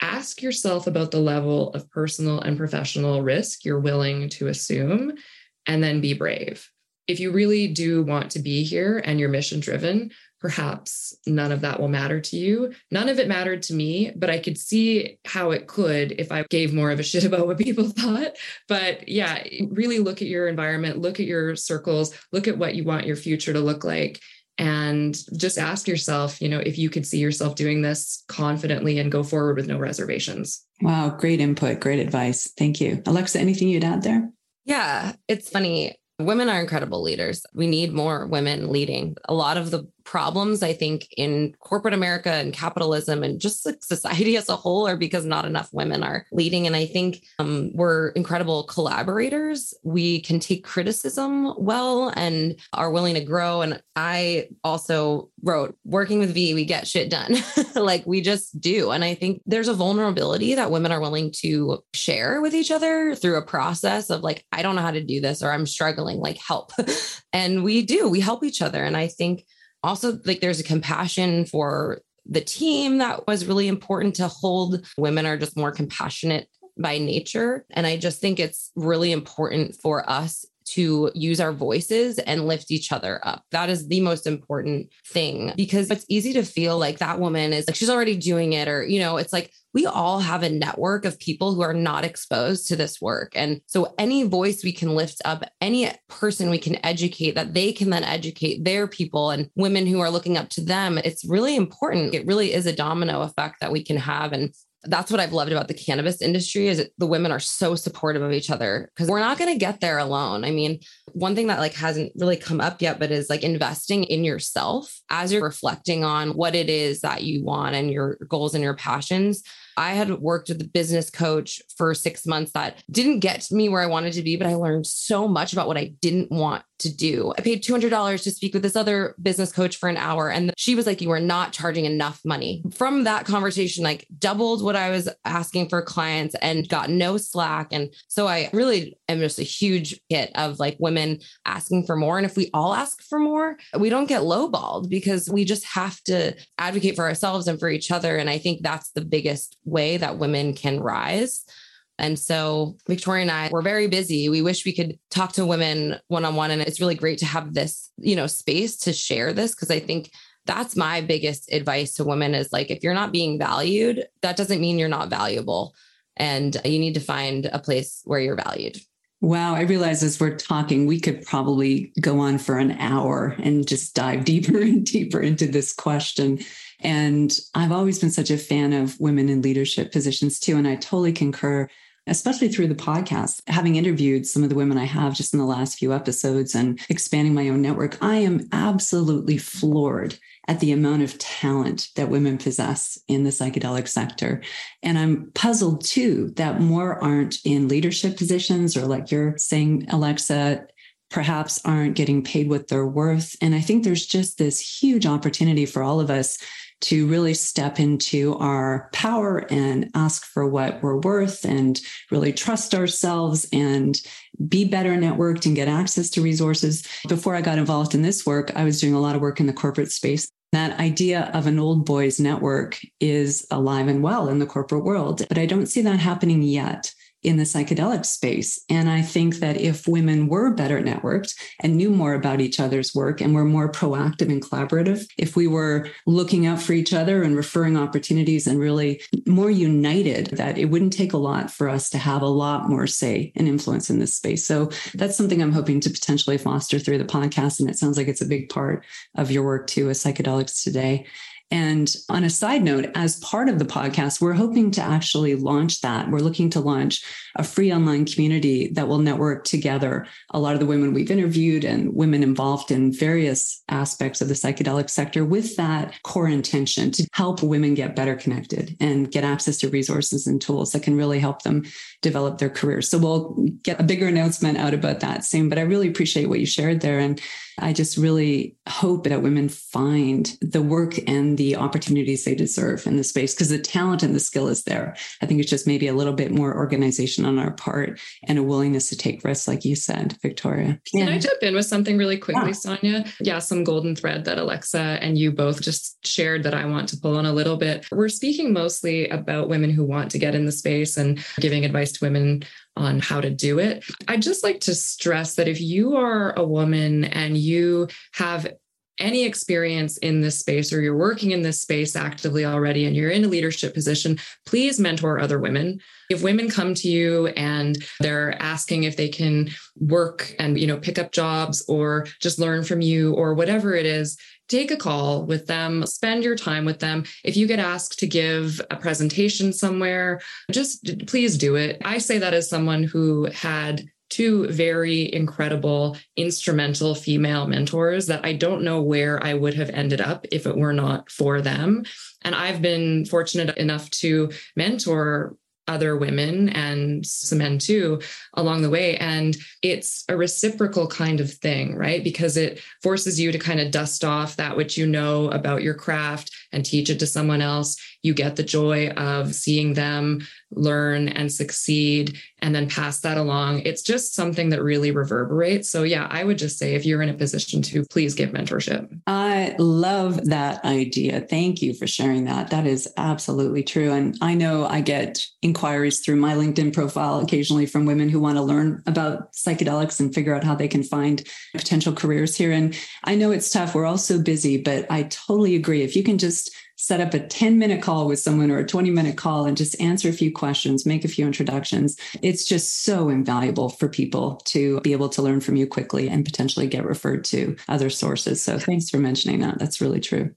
ask yourself about the level of personal and professional risk you're willing to assume, and then be brave. If you really do want to be here and you're mission driven, perhaps none of that will matter to you. None of it mattered to me, but I could see how it could if I gave more of a [laughs] shit about what people thought. But yeah, really look at your environment, look at your circles, look at what you want your future to look like. And just ask yourself, you know, if you could see yourself doing this confidently and go forward with no reservations. Wow, great input, great advice. Thank you. Alexa, anything you'd add there? Yeah, it's funny. Women are incredible leaders. We need more women leading. A lot of the problems, I think, in corporate America and capitalism and just society as a whole are because not enough women are leading. And I think um, we're incredible collaborators. We can take criticism well and are willing to grow. And I also wrote, working with V, we get shit done. [laughs] like we just do. And I think there's a vulnerability that women are willing to share with each other through a process of like, I don't know how to do this or I'm struggling, like help. [laughs] and we do, we help each other. And I think also like there's a compassion for the team that was really important to hold. Women are just more compassionate by nature. And i just think it's really important for us to use our voices and lift each other up. That is the most important thing because it's easy to feel like that woman is like she's already doing it, or, you know, it's like we all have a network of people who are not exposed to this work. And so any voice we can lift up, any person we can educate that they can then educate their people and women who are looking up to them, it's really important. It really is a domino effect that we can have. And that's what I've loved about the cannabis industry is the women are so supportive of each other because we're not going to get there alone. I mean, one thing that like hasn't really come up yet, but is like investing in yourself as you're reflecting on what it is that you want and your goals and your passions. I had worked with a business coach for six months that didn't get me where I wanted to be, but I learned so much about what I didn't want to do. I paid $200 to speak with this other business coach for an hour. And she was like, You are not charging enough money. From that conversation, like doubled what I was asking for clients and got no slack. And so I really am just a huge hit of like women asking for more. And if we all ask for more, we don't get lowballed because we just have to advocate for ourselves and for each other. And I think that's the biggest way that women can rise. And so Victoria and I were very busy. We wish we could talk to women one on one. And it's really great to have this, you know, space to share this because I think that's my biggest advice to women is like, if you're not being valued, that doesn't mean you're not valuable. And you need to find a place where you're valued. Wow, I realize as we're talking, we could probably go on for an hour and just dive deeper [laughs] and deeper into this question. And I've always been such a fan of women in leadership positions too. And I totally concur especially through the podcast, having interviewed some of the women I have just in the last few episodes and expanding my own network, I am absolutely floored at the amount of talent that women possess in the psychedelic sector. And I'm puzzled too that more aren't in leadership positions or, like you're saying, Alexa, perhaps aren't getting paid what they're worth. And I think there's just this huge opportunity for all of us to really step into our power and ask for what we're worth and really trust ourselves and be better networked and get access to resources. Before I got involved in this work, I was doing a lot of work in the corporate space. That idea of an old boys network is alive and well in the corporate world, but I don't see that happening yet in the psychedelic space. And I think that if women were better networked and knew more about each other's work and were more proactive and collaborative, if we were looking out for each other and referring opportunities and really more united, that it wouldn't take a lot for us to have a lot more say and influence in this space. So that's something I'm hoping to potentially foster through the podcast. And it sounds like it's a big part of your work too as psychedelics today. And on a side note, as part of the podcast, we're hoping to actually launch that. We're looking to launch a free online community that will network together a lot of the women we've interviewed and women involved in various aspects of the psychedelic sector with that core intention to help women get better connected and get access to resources and tools that can really help them develop their careers. So we'll get a bigger announcement out about that soon. But I really appreciate what you shared there. And I just really hope that women find the work and the opportunities they deserve in the space because the talent and the skill is there. I think it's just maybe a little bit more organization on our part and a willingness to take risks, like you said, Victoria. Can I jump in with something really quickly, yeah. Sonia? Yeah, some golden thread that Alexa and you both just shared that I want to pull on a little bit. We're speaking mostly about women who want to get in the space and giving advice to women on how to do it. I'd just like to stress that if you are a woman and you have any experience in this space or you're working in this space actively already and you're in a leadership position, please mentor other women. If women come to you and they're asking if they can work and you know pick up jobs or just learn from you or whatever it is, take a call with them, spend your time with them. If you get asked to give a presentation somewhere, just please do it. I say that as someone who had two very incredible instrumental female mentors that I don't know where I would have ended up if it were not for them. And I've been fortunate enough to mentor other women and some men too along the way. And it's a reciprocal kind of thing, right? Because it forces you to kind of dust off that which you know about your craft and teach it to someone else. You get the joy of seeing them learn and succeed and then pass that along. It's just something that really reverberates. So, yeah, I would just say if you're in a position to, please give mentorship. I love that idea. Thank you for sharing that. That is absolutely true. And I know I get inquiries through my LinkedIn profile occasionally from women who want to learn about psychedelics and figure out how they can find potential careers here. And I know it's tough. We're all so busy, but I totally agree. If you can just set up a 10 minute call with someone or a 20 minute call and just answer a few questions, make a few introductions. It's just so invaluable for people to be able to learn from you quickly and potentially get referred to other sources. So thanks for mentioning that. That's really true.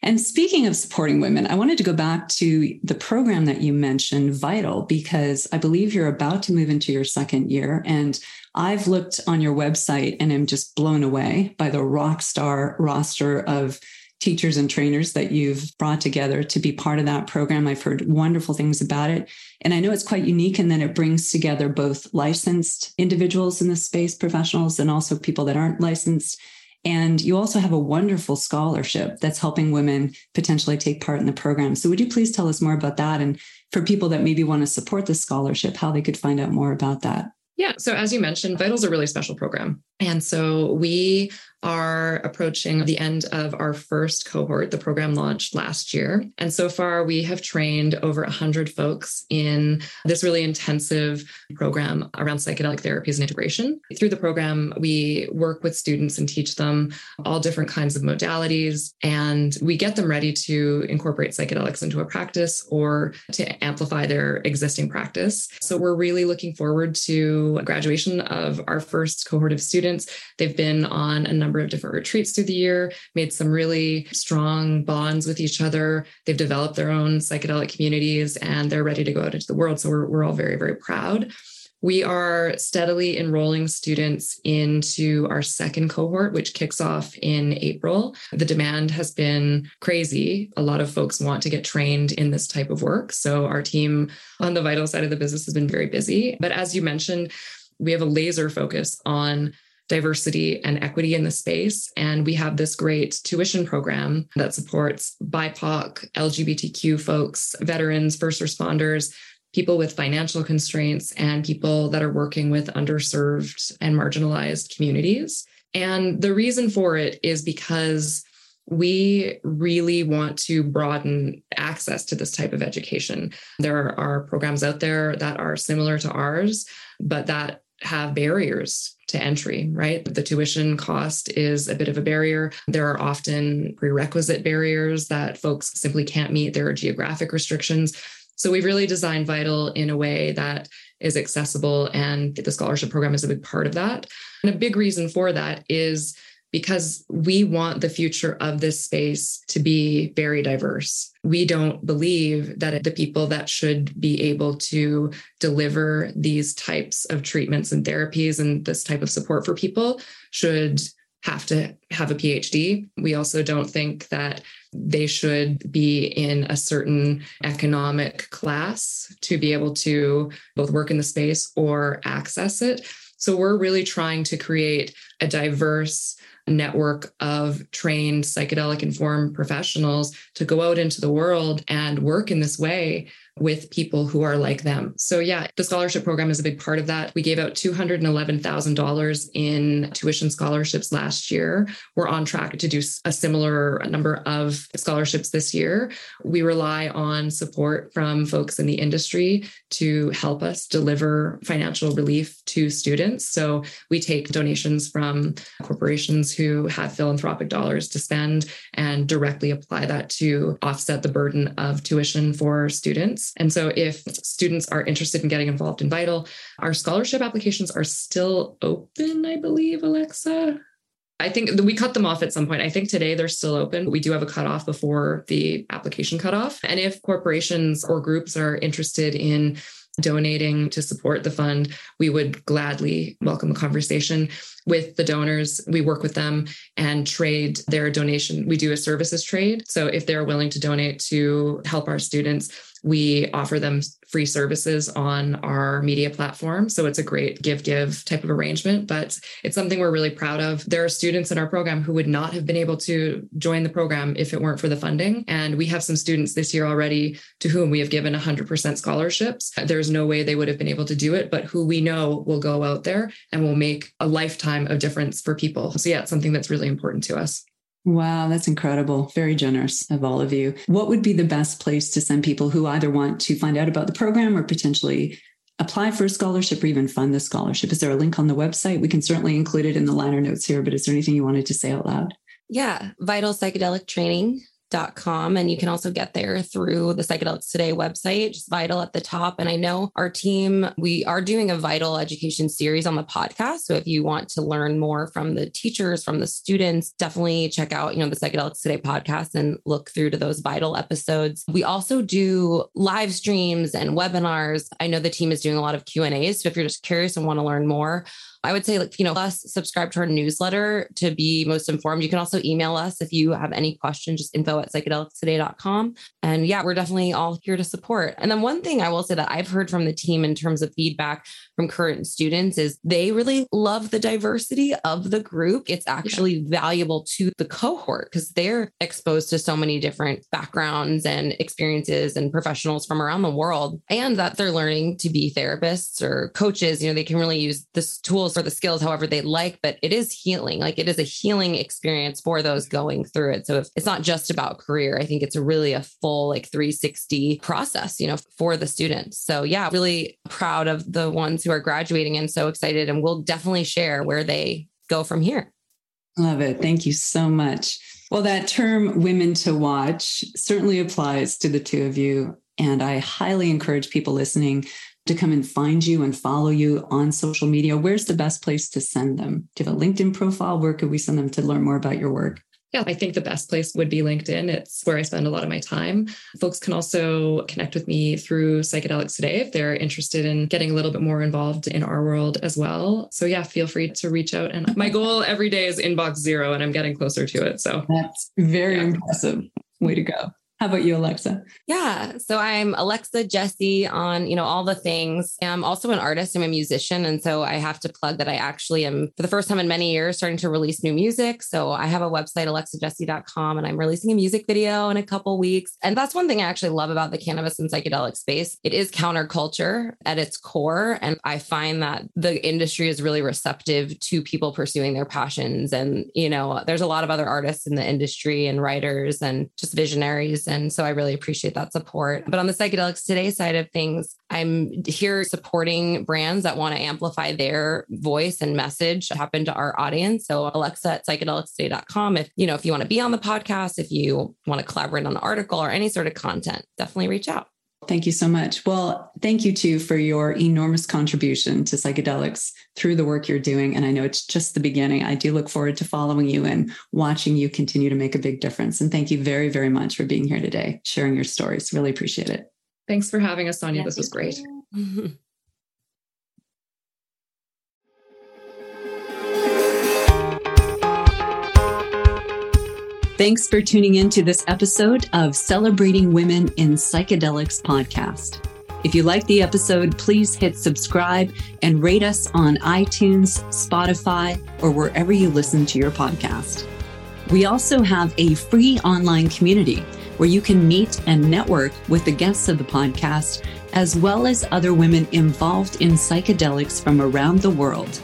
And speaking of supporting women, I wanted to go back to the program that you mentioned, Vital, because I believe you're about to move into your second year. And I've looked on your website and am just blown away by the rock star roster of teachers and trainers that you've brought together to be part of that program. I've heard wonderful things about it. And I know it's quite unique in that it brings together both licensed individuals in the space, professionals, and also people that aren't licensed. And you also have a wonderful scholarship that's helping women potentially take part in the program. So, would you please tell us more about that? And for people that maybe want to support the scholarship, how they could find out more about that? Yeah. So, as you mentioned, Vital is a really special program. And so we are approaching the end of our first cohort. The program launched last year. And so far, we have trained over 100 folks in this really intensive program around psychedelic therapies and integration. Through the program, we work with students and teach them all different kinds of modalities, and we get them ready to incorporate psychedelics into a practice or to amplify their existing practice. So we're really looking forward to graduation of our first cohort of students. They've been on a number of different retreats through the year, made some really strong bonds with each other. They've developed their own psychedelic communities and they're ready to go out into the world. So we're, we're all very, very proud. We are steadily enrolling students into our second cohort, which kicks off in April. The demand has been crazy. A lot of folks want to get trained in this type of work. So, our team on the vital side of the business has been very busy. But as you mentioned, we have a laser focus on diversity and equity in the space. And we have this great tuition program that supports BIPOC, LGBTQ folks, veterans, first responders, people with financial constraints, and people that are working with underserved and marginalized communities. And the reason for it is because we really want to broaden access to this type of education. There are programs out there that are similar to ours, but that have barriers to entry, right? The tuition cost is a bit of a barrier. There are often prerequisite barriers that folks simply can't meet. There are geographic restrictions. So we've really designed Vital in a way that is accessible, and the scholarship program is a big part of that. And a big reason for that is because we want the future of this space to be very diverse. We don't believe that the people that should be able to deliver these types of treatments and therapies and this type of support for people should have to have a PhD. We also don't think that they should be in a certain economic class to be able to both work in the space or access it. So we're really trying to create a diverse network of trained psychedelic informed professionals to go out into the world and work in this way with people who are like them. So, yeah, the scholarship program is a big part of that. We gave out $211,000 in tuition scholarships last year. We're on track to do a similar number of scholarships this year. We rely on support from folks in the industry to help us deliver financial relief to students. So, we take donations from corporations who have philanthropic dollars to spend and directly apply that to offset the burden of tuition for students. And so, if students are interested in getting involved in Vital, our scholarship applications are still open, I believe, Alexa. I think we cut them off at some point. I think today they're still open. But we do have a cutoff before the application cutoff. And if corporations or groups are interested in donating to support the fund, we would gladly welcome a conversation with the donors. We work with them and trade their donation. We do a services trade. So if they're willing to donate to help our students, we offer them free services on our media platform. So it's a great give give type of arrangement, but it's something we're really proud of. There are students in our program who would not have been able to join the program if it weren't for the funding. And we have some students this year already to whom we have given 100% scholarships. There's no way they would have been able to do it, but who we know will go out there and will make a lifetime of difference for people. So, yeah, it's something that's really important to us. Wow, that's incredible. Very generous of all of you. What would be the best place to send people who either want to find out about the program or potentially apply for a scholarship or even fund the scholarship? Is there a link on the website? We can certainly include it in the liner notes here, but is there anything you wanted to say out loud? Yeah, Vital Psychedelic Training com and you can also get there through the psychedelics today website just vital at the top. And i know our team we are doing a vital education series on the podcast. So if you want to learn more from the teachers from the students definitely check out you know the psychedelics today podcast and look through to those vital episodes. We also do live streams and webinars. I know the team is doing a lot of q and a's. So if you're just curious and want to learn more I would say, like, you know, us subscribe to our newsletter to be most informed. You can also email us if you have any questions, just info at psychedelicstoday.com. And yeah, we're definitely all here to support. And then one thing I will say that I've heard from the team in terms of feedback from current students is they really love the diversity of the group. It's actually yeah. valuable to the cohort because they're exposed to so many different backgrounds and experiences and professionals from around the world, and that they're learning to be therapists or coaches. You know, they can really use this tool tools for the skills however they like, but it is healing. Like it is a healing experience for those going through it. So it's not just about career, I think it's really a full like 360 process, you know, for the students. So yeah, really proud of the ones who are graduating and so excited. And we'll definitely share where they go from here. Love it. Thank you so much. Well, that term women to watch certainly applies to the two of you. And I highly encourage people listening to come and find you and follow you on social media. Where's the best place to send them? Do you have a LinkedIn profile? Where could we send them to learn more about your work? Yeah, I think the best place would be LinkedIn. It's where I spend a lot of my time. Folks can also connect with me through Psychedelics Today if they're interested in getting a little bit more involved in our world as well. So, yeah, feel free to reach out. And my goal every day is inbox zero, and I'm getting closer to it. So, that's very yeah. impressive. Way to go. How about you, Alexa? Yeah. So I'm Alexa Jesse on, you know, all the things. I'm also an artist. I'm a musician. And so I have to plug that I actually am for the first time in many years starting to release new music. So I have a website, alexajesse.com, and I'm releasing a music video in a couple weeks. And that's one thing I actually love about the cannabis and psychedelic space. It is counterculture at its core. And I find that the industry is really receptive to people pursuing their passions. And, you know, there's a lot of other artists in the industry and writers and just visionaries and so I really appreciate that support. But on the psychedelics today side of things, I'm here supporting brands that want to amplify their voice and message happen to our audience. So Alexa at psychedelicstoday.com. If you know, if you want to be on the podcast, if you want to collaborate on an article or any sort of content, definitely reach out. Thank you so much. Well, thank you too for your enormous contribution to psychedelics through the work you're doing. And I know it's just the beginning. I do look forward to following you and watching you continue to make a big difference. And thank you very, very much for being here today, sharing your stories. Really appreciate it. Thanks for having us, Sonia. This was great. [laughs] Thanks for tuning in to this episode of Celebrating Women in Psychedelics podcast. If you like the episode, please hit subscribe and rate us on iTunes, Spotify, or wherever you listen to your podcast. We also have a free online community where you can meet and network with the guests of the podcast, as well as other women involved in psychedelics from around the world.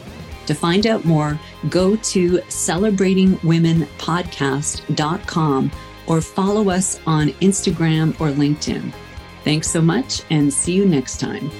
To find out more, go to celebratingwomenpodcast.com or follow us on Instagram or LinkedIn. Thanks so much and see you next time.